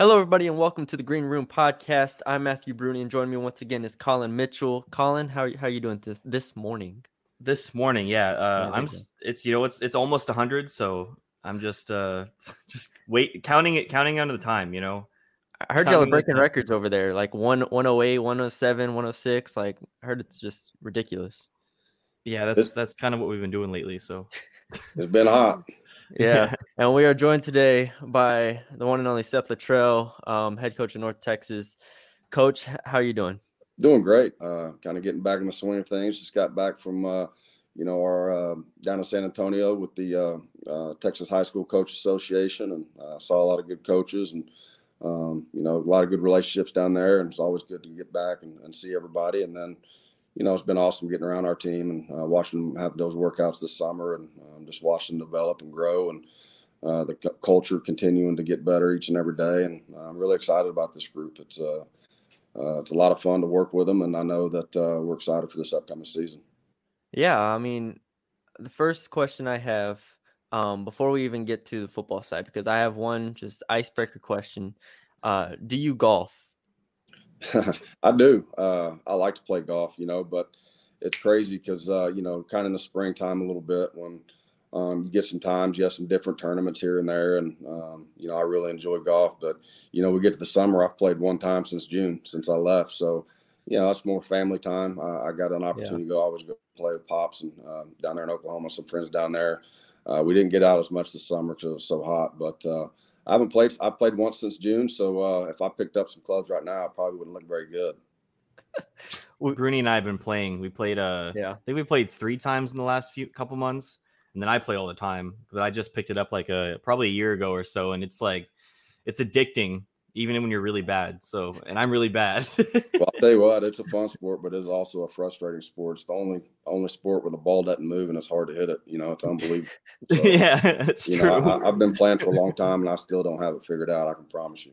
Hello, everybody, and welcome to the Green Room Podcast. I'm Matthew Bruni, and joining me once again is Colin Mitchell. Colin, how how are you doing th- this morning? This morning, yeah, uh, I'm. It's you know, it's it's almost hundred, so I'm just uh just wait counting it, counting down to the time. You know, I heard y'all are breaking records over there, like one 108, 107, 106. Like I heard it's just ridiculous. Yeah, that's that's kind of what we've been doing lately. So it's been hot. Yeah. And we are joined today by the one and only Seth Littrell, um, head coach of North Texas. Coach, how are you doing? Doing great. Uh, kind of getting back in the swing of things. Just got back from, uh, you know, our uh, down in San Antonio with the uh, uh, Texas High School Coach Association, and uh, saw a lot of good coaches and, um, you know, a lot of good relationships down there. And it's always good to get back and, and see everybody. And then, you know, it's been awesome getting around our team and watching them have those workouts this summer and um, just watching them develop and grow and uh, the c- culture continuing to get better each and every day. And I'm really excited about this group. It's uh, uh, it's a lot of fun to work with them, and I know that uh, we're excited for this upcoming season. Yeah, I mean, the first question I have um, before we even get to the football side, because I have one just icebreaker question: uh, Do you golf? I do. Uh, I like to play golf, you know, but it's crazy because uh, you know, kind of in the springtime a little bit when um, you get some times, you have some different tournaments here and there, and um, you know, I really enjoy golf. But you know, we get to the summer, I've played one time since June, since I left, so you know, that's more family time. I, I got an opportunity yeah. to go. I was go play with pops and um, down there in Oklahoma, some friends down there. Uh, we didn't get out as much this summer because it was so hot, but uh, I haven't played. I've played once since June, so uh, if I picked up some clubs right now, I probably wouldn't look very good. Bruni and I have been playing. We played. Uh, yeah, I think we played three times in the last few couple months, and then I play all the time. But I just picked it up like a probably a year ago or so, and it's like it's addicting even when you're really bad. So, and I'm really bad. well, I'll tell you what, it's a fun sport, but it's also a frustrating sport. It's the only only sport where the ball doesn't move and it's hard to hit it. You know, it's unbelievable. So, yeah, you true. know, I, have been playing for a long time and I still don't have it figured out. I can promise you.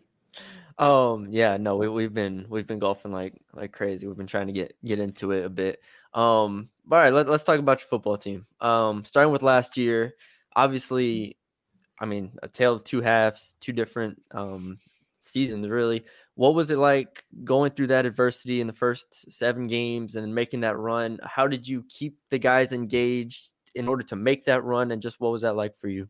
Um, yeah, no, we, we've been we've been golfing like like crazy. We've been trying to get get into it a bit. Um, all right, let, let's talk about your football team. Um, starting with last year, obviously, I mean, a tale of two halves, two different um seasons really. What was it like going through that adversity in the first seven games and making that run? How did you keep the guys engaged in order to make that run? And just what was that like for you?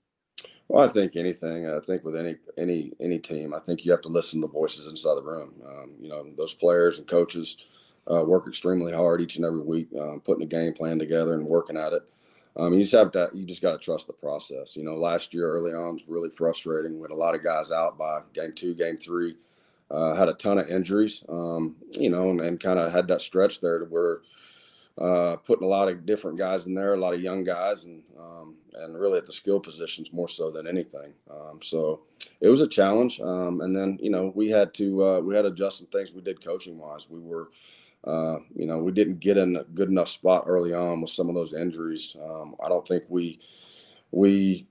Well, I think anything. I think with any any any team, I think you have to listen to the voices inside the room. Um, you know, those players and coaches uh, work extremely hard each and every week, um, putting a game plan together and working at it. Um, you just have to, you just got to trust the process. You know, last year early on was really frustrating. Had a lot of guys out by game two, game three. Uh, had a ton of injuries, um, you know, and, and kind of had that stretch there to where uh, putting a lot of different guys in there, a lot of young guys, and um, and really at the skill positions more so than anything. Um, so it was a challenge. Um, and then you know we had to uh, we had to adjust some things we did coaching wise. We were uh, you know, we didn't get in a good enough spot early on with some of those injuries. Um, I don't think we we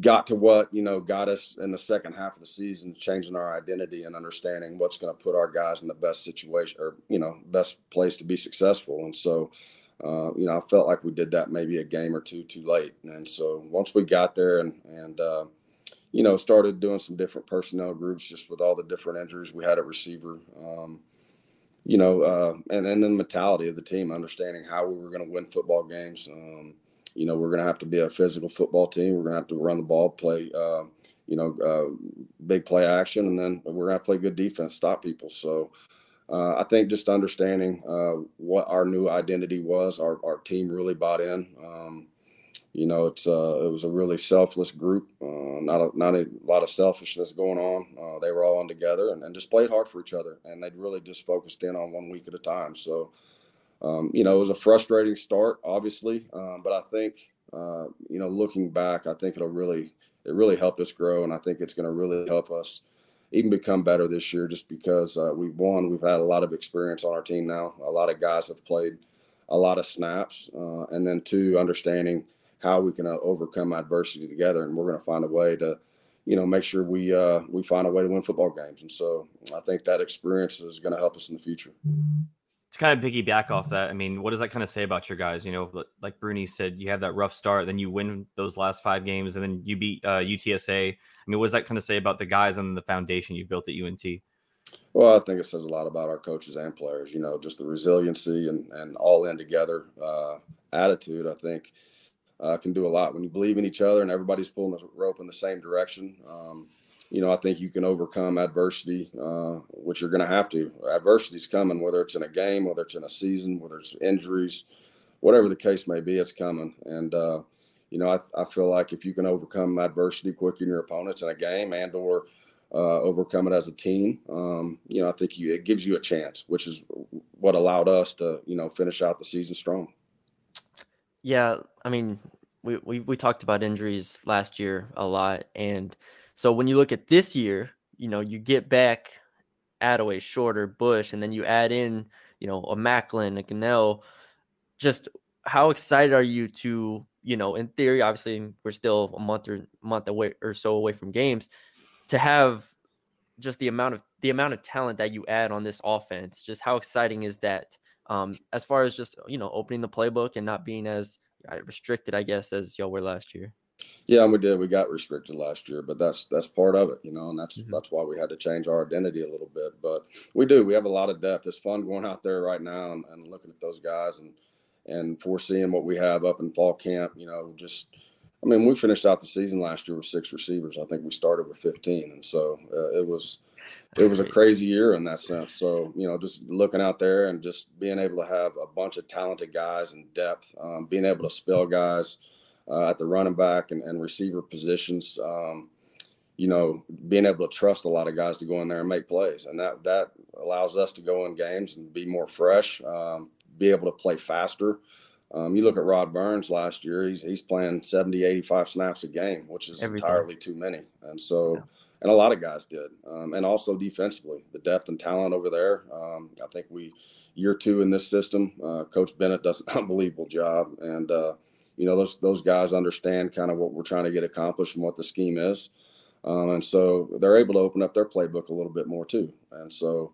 got to what you know got us in the second half of the season, changing our identity and understanding what's going to put our guys in the best situation or you know best place to be successful. And so, uh, you know, I felt like we did that maybe a game or two too late. And so once we got there and and uh, you know started doing some different personnel groups just with all the different injuries we had at receiver. Um, you know, uh, and and then the mentality of the team, understanding how we were going to win football games. Um, you know, we're going to have to be a physical football team. We're going to have to run the ball, play, uh, you know, uh, big play action, and then we're going to play good defense, stop people. So. Uh, I think just understanding uh, what our new identity was, our, our team really bought in. Um, you know, it's uh, it was a really selfless group, uh, not a, not a lot of selfishness going on. They were all on together and, and just played hard for each other, and they'd really just focused in on one week at a time. So, um, you know, it was a frustrating start, obviously, um, but I think uh, you know, looking back, I think it'll really it really helped us grow, and I think it's going to really help us even become better this year, just because uh, we've won. We've had a lot of experience on our team now. A lot of guys have played a lot of snaps, uh, and then two, understanding how we can uh, overcome adversity together, and we're going to find a way to, you know, make sure we uh, we find a way to win football games. And so I think that experience is going to help us in the future. To kind of piggyback off that, I mean, what does that kind of say about your guys? You know, like Bruni said, you have that rough start, then you win those last five games, and then you beat uh, UTSA. I mean, what does that kind of say about the guys and the foundation you've built at UNT? Well, I think it says a lot about our coaches and players. You know, just the resiliency and and all in together uh, attitude. I think uh, can do a lot when you believe in each other and everybody's pulling the rope in the same direction. Um, you know, I think you can overcome adversity, uh, which you're going to have to. Adversity's coming, whether it's in a game, whether it's in a season, whether it's injuries, whatever the case may be, it's coming. And uh, you know, I, I feel like if you can overcome adversity quicker than your opponents in a game and or uh, overcome it as a team, um, you know, I think you it gives you a chance, which is what allowed us to you know finish out the season strong. Yeah, I mean, we we we talked about injuries last year a lot, and so when you look at this year, you know, you get back Adaway, Shorter, Bush, and then you add in, you know, a Macklin, a Gunnell. Just how excited are you to, you know, in theory, obviously we're still a month or month away or so away from games, to have just the amount of the amount of talent that you add on this offense. Just how exciting is that? Um, as far as just you know opening the playbook and not being as uh, restricted, I guess, as y'all were last year. Yeah, and we did. We got restricted last year, but that's that's part of it, you know, and that's mm-hmm. that's why we had to change our identity a little bit. But we do. We have a lot of depth. It's fun going out there right now and, and looking at those guys and and foreseeing what we have up in fall camp. You know, just I mean, we finished out the season last year with six receivers. I think we started with 15, and so uh, it was it was a crazy year in that sense. So you know, just looking out there and just being able to have a bunch of talented guys and depth, um, being able to spell guys uh, at the running back and, and receiver positions. Um, you know, being able to trust a lot of guys to go in there and make plays, and that that allows us to go in games and be more fresh, um, be able to play faster. Um, you look at Rod Burns last year; he's he's playing 70, 85 snaps a game, which is Everything. entirely too many. And so, yeah. and a lot of guys did, um, and also defensively, the depth and talent over there. Um, I think we year two in this system, uh, Coach Bennett does an unbelievable job, and uh, you know those those guys understand kind of what we're trying to get accomplished and what the scheme is, um, and so they're able to open up their playbook a little bit more too. And so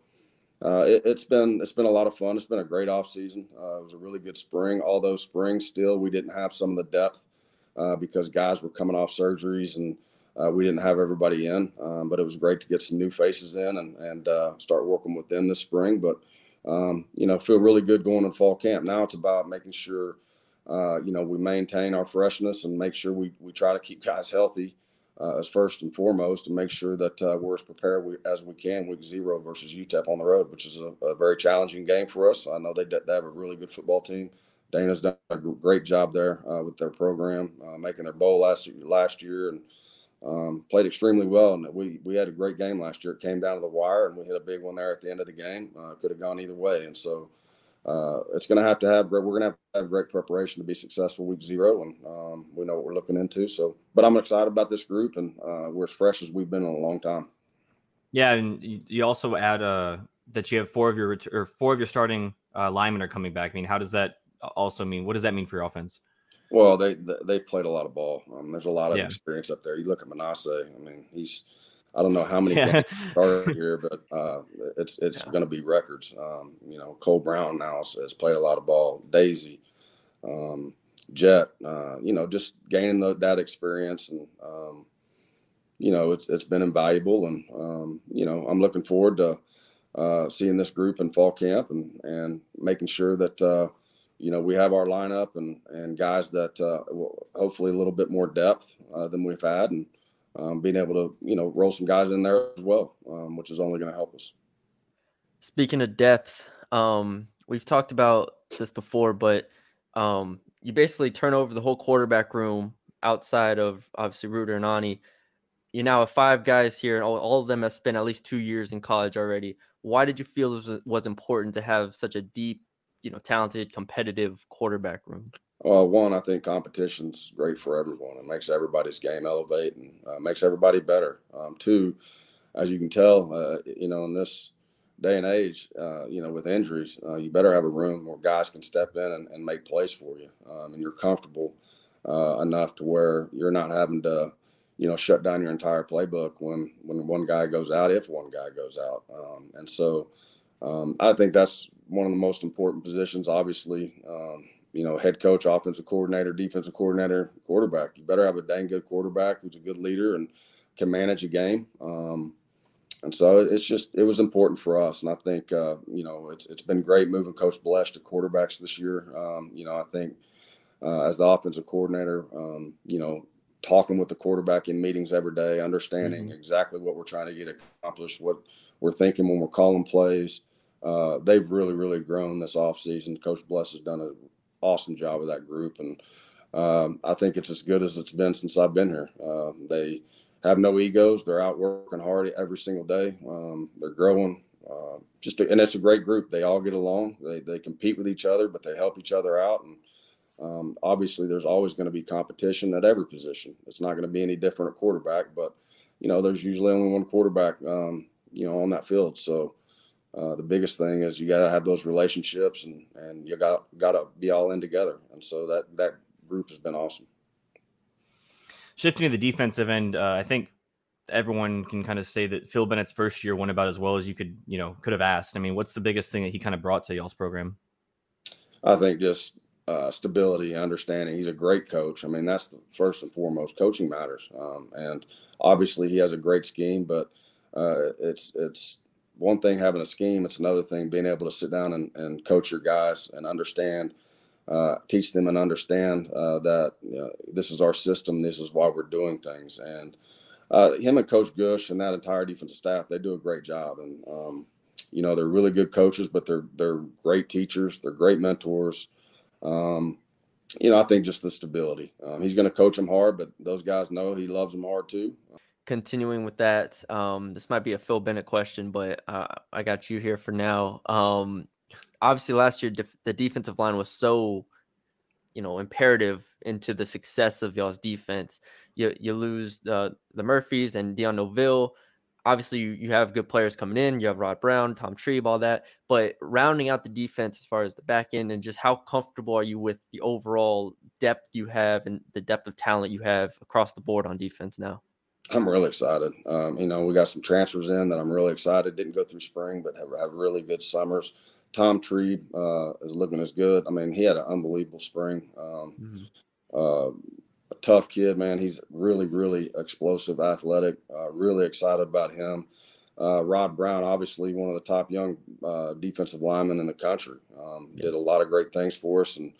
uh, it, has been it's been a lot of fun. It's been a great off season. Uh, it was a really good spring. Although spring still we didn't have some of the depth uh, because guys were coming off surgeries and. Uh, we didn't have everybody in, um, but it was great to get some new faces in and, and uh, start working with them this spring. But um, you know, feel really good going in fall camp. Now it's about making sure uh, you know, we maintain our freshness and make sure we, we try to keep guys healthy uh, as first and foremost and make sure that uh, we're as prepared as we can week zero versus UTEP on the road, which is a, a very challenging game for us. I know they, they have a really good football team. Dana's done a great job there uh, with their program, uh, making their bowl last last year and um, played extremely well. And we we had a great game last year. It came down to the wire, and we hit a big one there at the end of the game. Could have gone either way, and so uh, it's going to have to have we're going to have to have great preparation to be successful week zero, and um, we know what we're looking into. So, but I'm excited about this group, and uh, we're as fresh as we've been in a long time. Yeah, and you also add uh, that you have four of your or four of your starting uh, linemen are coming back. I mean, how does that also mean? What does that mean for your offense? Well, they they've played a lot of ball. Um, there's a lot of yeah. experience up there. You look at Manase. I mean, he's I don't know how many yeah. started here, but uh, it's it's yeah. going to be records. Um, you know, Cole Brown now has, has, played a lot of ball. Daisy, um, Jet, uh, you know, just gaining the, that experience, and um, you know, it's it's been invaluable. And um, you know, I'm looking forward to uh, seeing this group in fall camp and and making sure that uh, you know we have our lineup and and guys that uh, hopefully a little bit more depth uh, than we've had and um, being able to you know roll some guys in there as well, um, which is only going to help us. Speaking of depth, um, we've talked about this before, but um, you basically turn over the whole quarterback room outside of obviously Ruder and Aune. You now have five guys here, and all, all of them have spent at least two years in college already. Why did you feel it was, was important to have such a deep, you know, talented, competitive quarterback room? Well, one, I think competition's great for everyone. It makes everybody's game elevate and uh, makes everybody better. Um, two, as you can tell, uh, you know, in this day and age, uh, you know, with injuries, uh, you better have a room where guys can step in and, and make plays for you, um, and you're comfortable uh, enough to where you're not having to, you know, shut down your entire playbook when when one guy goes out, if one guy goes out, um, and so um, I think that's one of the most important positions. Obviously, um, you know, head coach, offensive coordinator, defensive coordinator, quarterback. You better have a dang good quarterback who's a good leader and can manage a game. Um, and so it's just it was important for us, and I think uh, you know it's it's been great moving Coach Bloesch to quarterbacks this year. Um, you know, I think uh, as the offensive coordinator, um, you know, talking with the quarterback in meetings every day, understanding mm-hmm. exactly what we're trying to get accomplished, what we're thinking when we're calling plays. Uh, they've really, really grown this offseason. Coach Bloesch has done an awesome job with that group, and um, I think it's as good as it's been since I've been here. Uh, they have no egos. They're out working hard every single day. Um, they're growing. Uh, just a, and it's a great group. They all get along. They they compete with each other, but they help each other out. And um, obviously, there's always going to be competition at every position. It's not going to be any different at quarterback, but you know, there's usually only one quarterback, um, you know, on that field. So uh, the biggest thing is you got to have those relationships, and and you got got to be all in together. And so that that group has been awesome shifting to the defensive end, uh, I think everyone can kind of say that Phil Bennett's first year went about as well as you could, you know, could have asked. I mean, what's the biggest thing that he kind of brought to y'all's program? I think just uh, stability, understanding. He's a great coach. I mean, that's the first and foremost. Coaching matters, um, and obviously he has a great scheme. But uh, it's it's one thing having a scheme. It's another thing being able to sit down and, and coach your guys and understand uh, teach them and understand uh, that you know, this is our system. This is why we're doing things. And uh, him and Coach Gush and that entire defensive staff, they do a great job. And um, you know, they're really good coaches, but they're they're great teachers. They're great mentors. Um, you know, I think just the stability. Um, he's going to coach them hard, but those guys know he loves them hard too. Continuing with that, um, this might be a Phil Bennett question, but uh, I got you here for now. Um, obviously last year def- the defensive line was so you know imperative into the success of y'all's defense. You you lose the the Murphys and Dion Novil. Obviously, you, you have good players coming in. You have Rod Brown, Tom Trebe, all that. But rounding out the defense as far as the back end and just how comfortable are you with the overall depth you have and the depth of talent you have across the board on defense now? I'm really excited. Um, you know, we got some transfers in that I'm really excited. Didn't go through spring, but have, have really good summers. Tom Tree uh, is looking as good. I mean, he had an unbelievable spring. Um, mm-hmm. uh, a tough kid, man. He's really, really explosive, athletic. Uh, really excited about him. Uh, Rod Brown, obviously one of the top young uh, defensive linemen in the country, um, did a lot of great things for us, and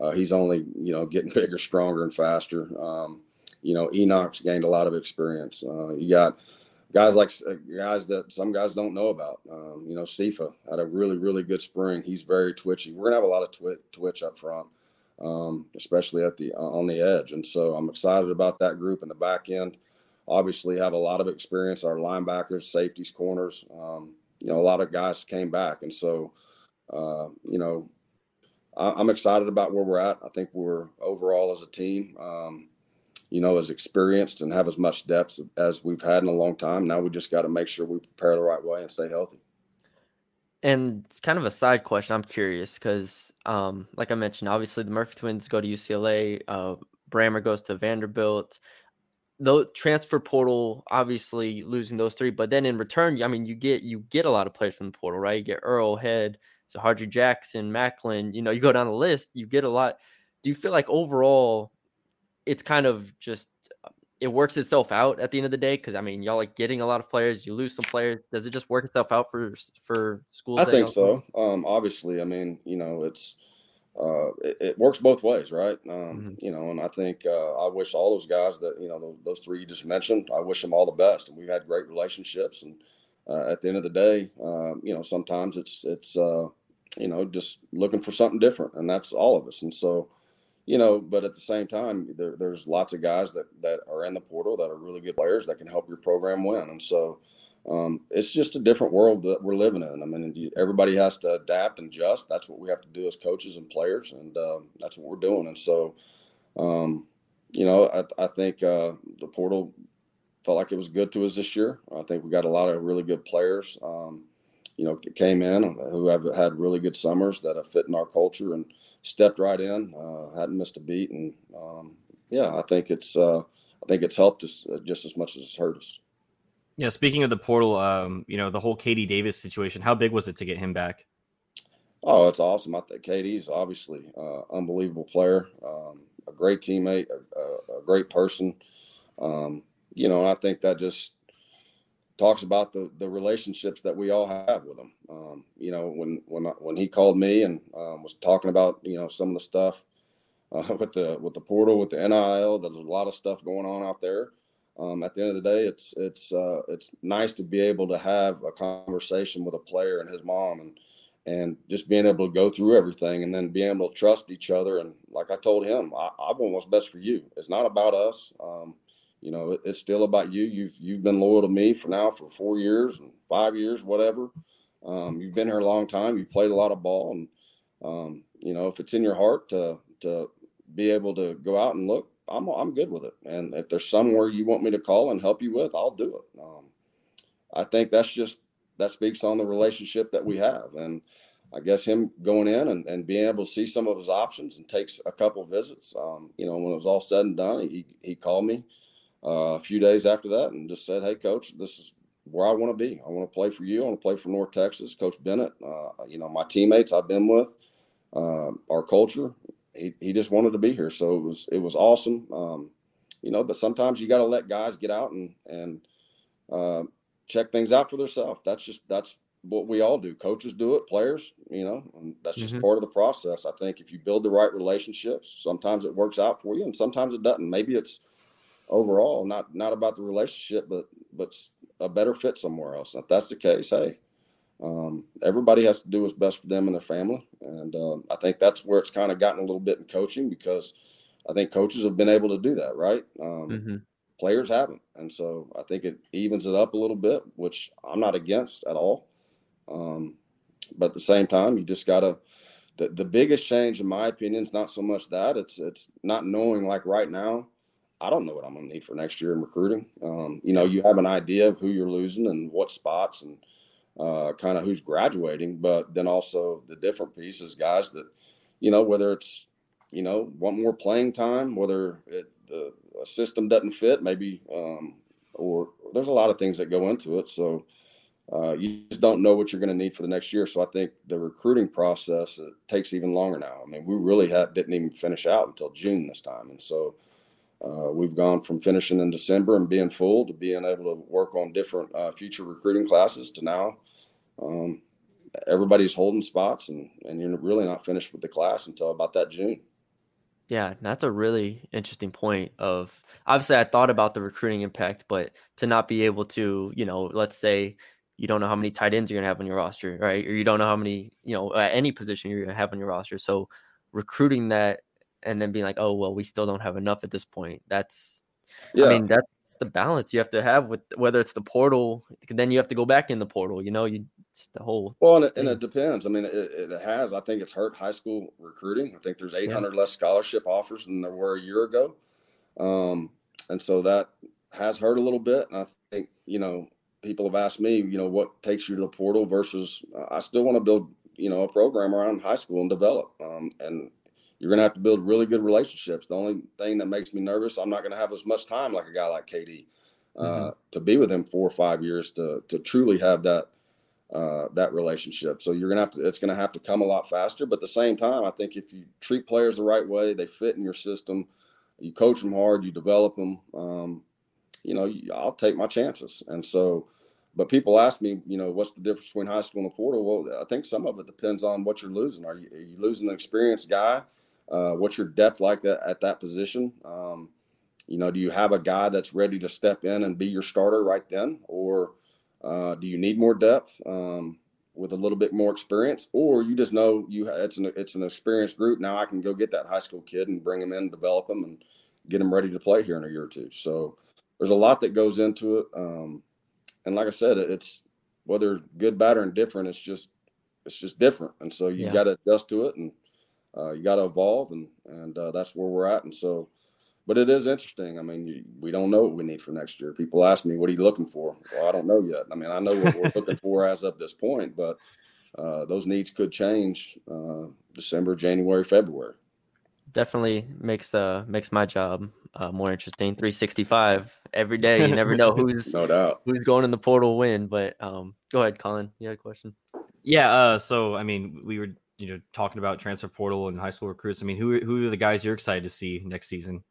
uh, he's only you know getting bigger, stronger, and faster. Um, you know, Enoch's gained a lot of experience. you got guys like uh, guys that some guys don't know about. Um, you know, Sifa had a really, really good spring. He's very twitchy. We're gonna have a lot of twitch, twitch up front, um, especially at the uh, on the edge. And so I'm excited about that group in the back end. Obviously, have a lot of experience. Our linebackers, safeties, corners. Um, you know, a lot of guys came back, and so uh, you know, I, am excited about where we're at. I think we're overall as a team. Um, you know, as experienced and have as much depth as we've had in a long time. Now we just got to make sure we prepare the right way and stay healthy. And it's kind of a side question. I'm curious because, um, like I mentioned, obviously the Murphy twins go to UCLA. Uh, Brammer goes to Vanderbilt. The transfer portal, obviously losing those three, but then in return, I mean, you get you get a lot of players from the portal, right? You get Earl Head, so Hardy Jackson, Macklin. You know, you go down the list, you get a lot. Do you feel like overall it's kind of just it works itself out at the end of the day because I mean y'all like getting a lot of players, you lose some players. Does it just work itself out for for schools? I think so. Um, obviously, I mean you know it's uh, it, it, works both ways, right? Um, mm-hmm. You know, and I think uh, I wish all those guys that you know those, those, three you just mentioned, I wish them all the best, and we've had great relationships. And uh, at the end of the day, um, you know, sometimes it's it's uh, you know just looking for something different, and that's all of us. And so you know, but at the same time, there, there's lots of guys that that are in the portal that are really good players that can help your program win, and so um, it's just a different world that we're living in. I mean, everybody has to adapt and adjust. That's what we have to do as coaches and players, and uh, that's what we're doing. And so, um, you know, I, I think uh, the portal felt like it was good to us this year. I think we got a lot of really good players. Um, you know, came in who have had really good summers that have fit in our culture and stepped right in, uh, hadn't missed a beat, and um, yeah, I think it's uh, I think it's helped us uh, just as much as it's hurt us. Yeah, speaking of the portal, um, you know, the whole KD Davis situation, how big was it to get him back? Oh, it's awesome. I think KD's obviously uh, unbelievable player, um, a great teammate, a, a, a great person. Um, you know, I think that just talks about the the relationships that we all have with him. Um, you know, when when when he called me and um, was talking about you know some of the stuff uh, with the with the portal with the NIL, there's a lot of stuff going on out there. Um, at the end of the day, it's it's uh, it's nice to be able to have a conversation with a player and his mom and and just being able to go through everything and then being able to trust each other. And like I told him, I, I want what's best for you. It's not about us. Um, you know, it, it's still about you. You've you've been loyal to me for now for four years and five years, whatever. Um, you've been here a long time. You've played a lot of ball, and um, you know, if it's in your heart to to be able to go out and look, I'm I'm good with it. And if there's somewhere you want me to call and help you with, I'll do it. Um, I think that's just that speaks on the relationship that we have. And I guess him going in and, and being able to see some of his options and takes a couple visits. Um, you know, when it was all said and done, he, he called me uh, a few days after that and just said, Hey coach, this is where I want to be. I want to play for you. I want to play for North Texas, coach Bennett. Uh, you know, my teammates I've been with, uh, our culture, he, he just wanted to be here. So it was, it was awesome. Um, you know, but sometimes you got to let guys get out and, and, uh, check things out for themselves. That's just that's what we all do. Coaches do it, players, you know, and that's just mm-hmm. part of the process. I think if you build the right relationships, sometimes it works out for you, and sometimes it doesn't. Maybe it's overall not not about the relationship, but but a better fit somewhere else. And if that's the case, hey, um, everybody has to do what's best for them and their family, and um, I think that's where it's kind of gotten a little bit in coaching because I think coaches have been able to do that, right? Um, mm-hmm players haven't. And so I think it evens it up a little bit, which I'm not against at all. Um, but at the same time, you just got to. The, the biggest change, in my opinion, is not so much that it's it's not knowing like right now. I don't know what I'm going to need for next year in recruiting. Um, you know, you have an idea of who you're losing and what spots and uh, kind of who's graduating, but then also the different pieces, guys that, you know, whether it's, you know, want more playing time, whether it, the system doesn't fit, maybe, um, or there's a lot of things that go into it. So uh, you just don't know what you're going to need for the next year. So I think the recruiting process takes even longer now. I mean, we really didn't even finish out until June this time, and so uh, we've gone from finishing in December and being full to being able to work on different uh, future recruiting classes to now. Um, everybody's holding spots, and and you're really not finished with the class until about that June. Yeah, that's a really interesting point of obviously I thought about the recruiting impact, but to not be able to, you know, let's say you don't know how many tight ends you're gonna have on your roster, right? Or you don't know how many, you know, at any position you're gonna have on your roster. So recruiting that and then being like, oh well, we still don't have enough at this point. That's yeah. I mean, that's the balance you have to have with whether it's the portal, then you have to go back in the portal, you know, you it's the whole. Well, and it, and it depends. I mean, it, it, has. I think it's hurt high school recruiting. I think there's 800 yeah. less scholarship offers than there were a year ago, um, and so that has hurt a little bit. And I think you know people have asked me, you know, what takes you to the portal versus uh, I still want to build you know a program around high school and develop. Um, and you're going to have to build really good relationships. The only thing that makes me nervous, I'm not going to have as much time like a guy like KD uh, mm-hmm. to be with him four or five years to to truly have that uh, that relationship. So you're gonna have to. It's gonna have to come a lot faster. But at the same time, I think if you treat players the right way, they fit in your system. You coach them hard. You develop them. Um, you know, I'll take my chances. And so, but people ask me, you know, what's the difference between high school and the portal? Well, I think some of it depends on what you're losing. Are you, are you losing an experienced guy? Uh, what's your depth like that at that position? Um, you know, do you have a guy that's ready to step in and be your starter right then, or uh, do you need more depth um, with a little bit more experience, or you just know you it's an it's an experienced group? Now I can go get that high school kid and bring him in, develop him, and get him ready to play here in a year or two. So there's a lot that goes into it, um, and like I said, it's whether good, bad, or indifferent. It's just it's just different, and so you yeah. got to adjust to it, and uh, you got to evolve, and and uh, that's where we're at, and so but it is interesting. I mean, we don't know what we need for next year. People ask me, "What are you looking for?" Well, I don't know yet. I mean, I know what we're looking for as of this point, but uh, those needs could change uh, December, January, February. definitely makes uh makes my job uh, more interesting. 365 every day. You never know who's no doubt who's going in the portal win. But um, go ahead, Colin. You had a question? Yeah. Uh, so I mean, we were you know talking about transfer portal and high school recruits. I mean, who who are the guys you're excited to see next season?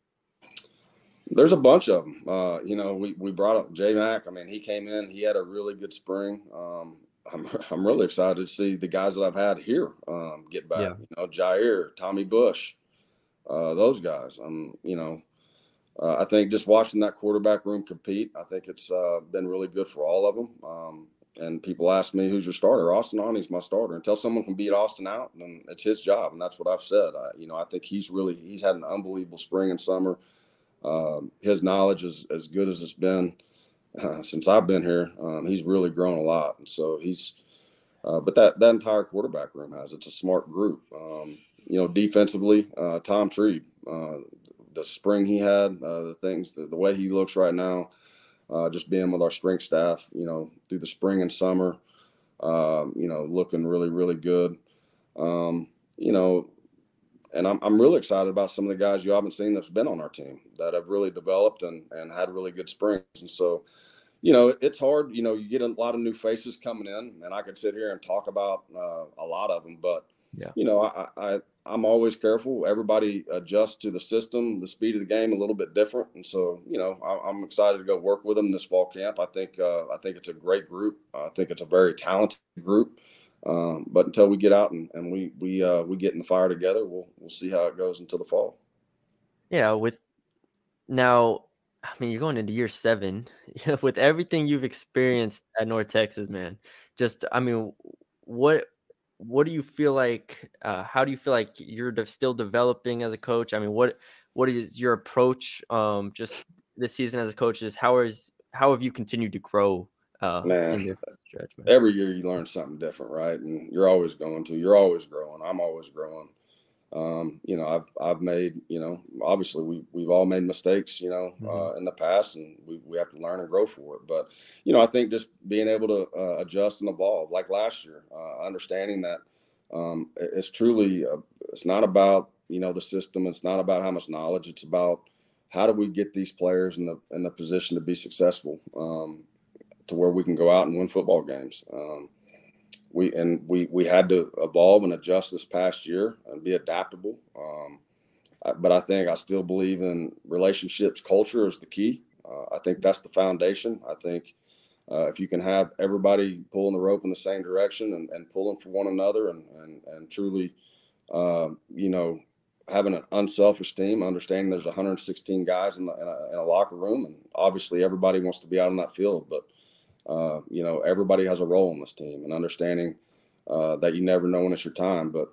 There's a bunch of them. Uh, you know, we, we brought up J Mac. I mean, he came in. He had a really good spring. Um, I'm I'm really excited to see the guys that I've had here um, get back. Yeah. You know, Jair, Tommy Bush, uh, those guys. I'm you know, uh, I think just watching that quarterback room compete, I think it's uh, been really good for all of them. Um, and people ask me, "Who's your starter?" Austin Aune's my starter. Until someone can beat Austin out, then it's his job, and that's what I've said. I, you know, I think he's really he's had an unbelievable spring and summer. Um, his knowledge is as good as it's been uh, since I've been here. Um, he's really grown a lot, and so he's. Uh, but that that entire quarterback room has it's a smart group. Um, you know, defensively, uh, Tom Tree, uh, the spring he had, uh, the things, the, the, way he looks right now, uh, just being with our strength staff, you know, through the spring and summer, um, you know, looking really really good. Um, you know, and I'm, I'm really excited about some of the guys you haven't seen that's been on our team that have really developed and, and had really good springs. And so, you know, it's hard. You know, you get a lot of new faces coming in, and I could sit here and talk about uh, a lot of them, but yeah, you know, I, I I'm always careful. Everybody adjusts to the system, the speed of the game, a little bit different, and so you know, I, am excited to go work with them this fall camp. I think uh, I think it's a great group. I think it's a very talented group. Um, but until we get out and, and we we uh, we get in the fire together, we'll we'll see how it goes until the fall. Yeah, with now, I mean, you're going into year seven with everything you've experienced at North Texas, man. Just, I mean, what what do you feel like? Uh, how do you feel like you're de- still developing as a coach? I mean, what what is your approach? Um, just this season as a coach is how is how have you continued to grow uh, man, stretch, man, every year you learn something different, right? And you're always going to. You're always growing. I'm always growing. Um, you know, I've I've made, you know, obviously we we've all made mistakes, you know, mm-hmm. uh, in the past, and we we have to learn and grow for it. But you know, I think just being able to uh, adjust and evolve, like last year, uh, understanding that um, it's truly uh, it's not about you know the system. It's not about how much knowledge. It's about how do we get these players in the in the position to be successful. Um, to where we can go out and win football games. Um, we and we we had to evolve and adjust this past year and be adaptable. Um, but I think I still believe in relationships. Culture is the key. Uh, I think that's the foundation. I think uh, if you can have everybody pulling the rope in the same direction and, and pulling for one another and and, and truly, uh, you know, having an unselfish team, understanding there's 116 guys in, the, in, a, in a locker room, and obviously everybody wants to be out on that field, but uh, you know, everybody has a role in this team and understanding uh, that you never know when it's your time. But,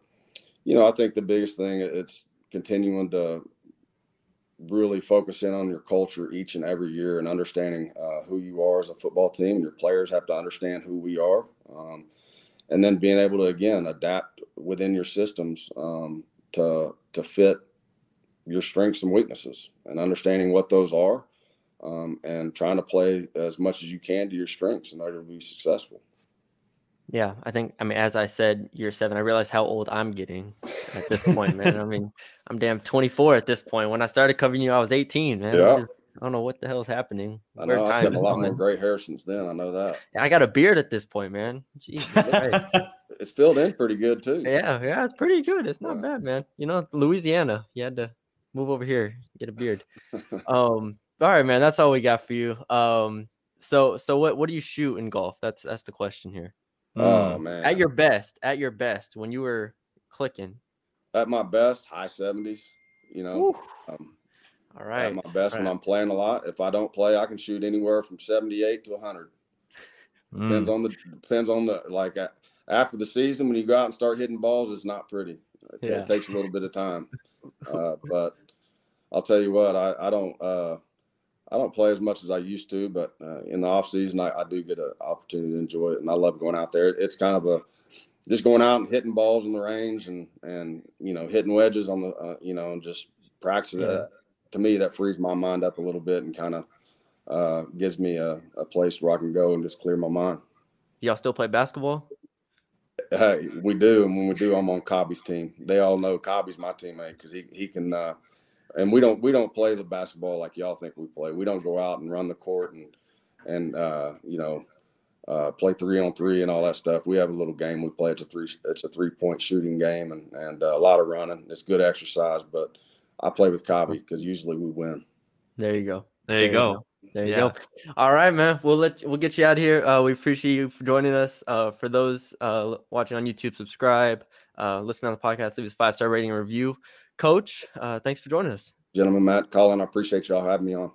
you know, I think the biggest thing it's continuing to really focus in on your culture each and every year and understanding uh, who you are as a football team. Your players have to understand who we are. Um, and then being able to, again, adapt within your systems um, to, to fit your strengths and weaknesses and understanding what those are um, and trying to play as much as you can to your strengths in order to be successful. Yeah, I think I mean as I said, year seven, I realize how old I'm getting at this point, man. I mean, I'm damn 24 at this point. When I started covering you, I was 18, man. Yeah. I, just, I don't know what the hell's happening. I know I've got a lot more gray hair since then. I know that. I got a beard at this point, man. Jesus it's filled in pretty good too. Yeah, yeah, it's pretty good. It's not yeah. bad, man. You know, Louisiana, you had to move over here, get a beard. um, all right, man. That's all we got for you. Um, so so what what do you shoot in golf? That's that's the question here. Oh hmm. man. At your best, at your best, when you were clicking. At my best, high seventies. You know. Um, all right. At my best when I'm playing a lot. If I don't play, I can shoot anywhere from seventy eight to hundred. Mm. Depends on the depends on the like after the season when you go out and start hitting balls, it's not pretty. It, yeah. it takes a little bit of time. Uh, but I'll tell you what, I, I don't uh, I don't play as much as I used to, but uh, in the off season, I, I, do get an opportunity to enjoy it, and I love going out there. It's kind of a just going out and hitting balls in the range, and and you know hitting wedges on the uh, you know and just practicing. Yeah. to me, that frees my mind up a little bit and kind of uh, gives me a, a place where I can go and just clear my mind. Y'all still play basketball? uh, we do, and when we do, I'm on Cobby's team. They all know Cobby's my teammate because he he can. Uh, and we don't we don't play the basketball like y'all think we play. We don't go out and run the court and and uh, you know uh, play three on three and all that stuff. We have a little game we play. It's a three it's a three point shooting game and and uh, a lot of running. It's good exercise, but I play with Cobby because usually we win. There you go. There, there you go. go. There you yeah. go. All right, man. We'll let we'll get you out here. Uh, we appreciate you for joining us. Uh, for those uh, watching on YouTube, subscribe. Uh, listen on the podcast. Leave us five star rating and review. Coach, uh, thanks for joining us. Gentlemen, Matt, Colin, I appreciate y'all having me on.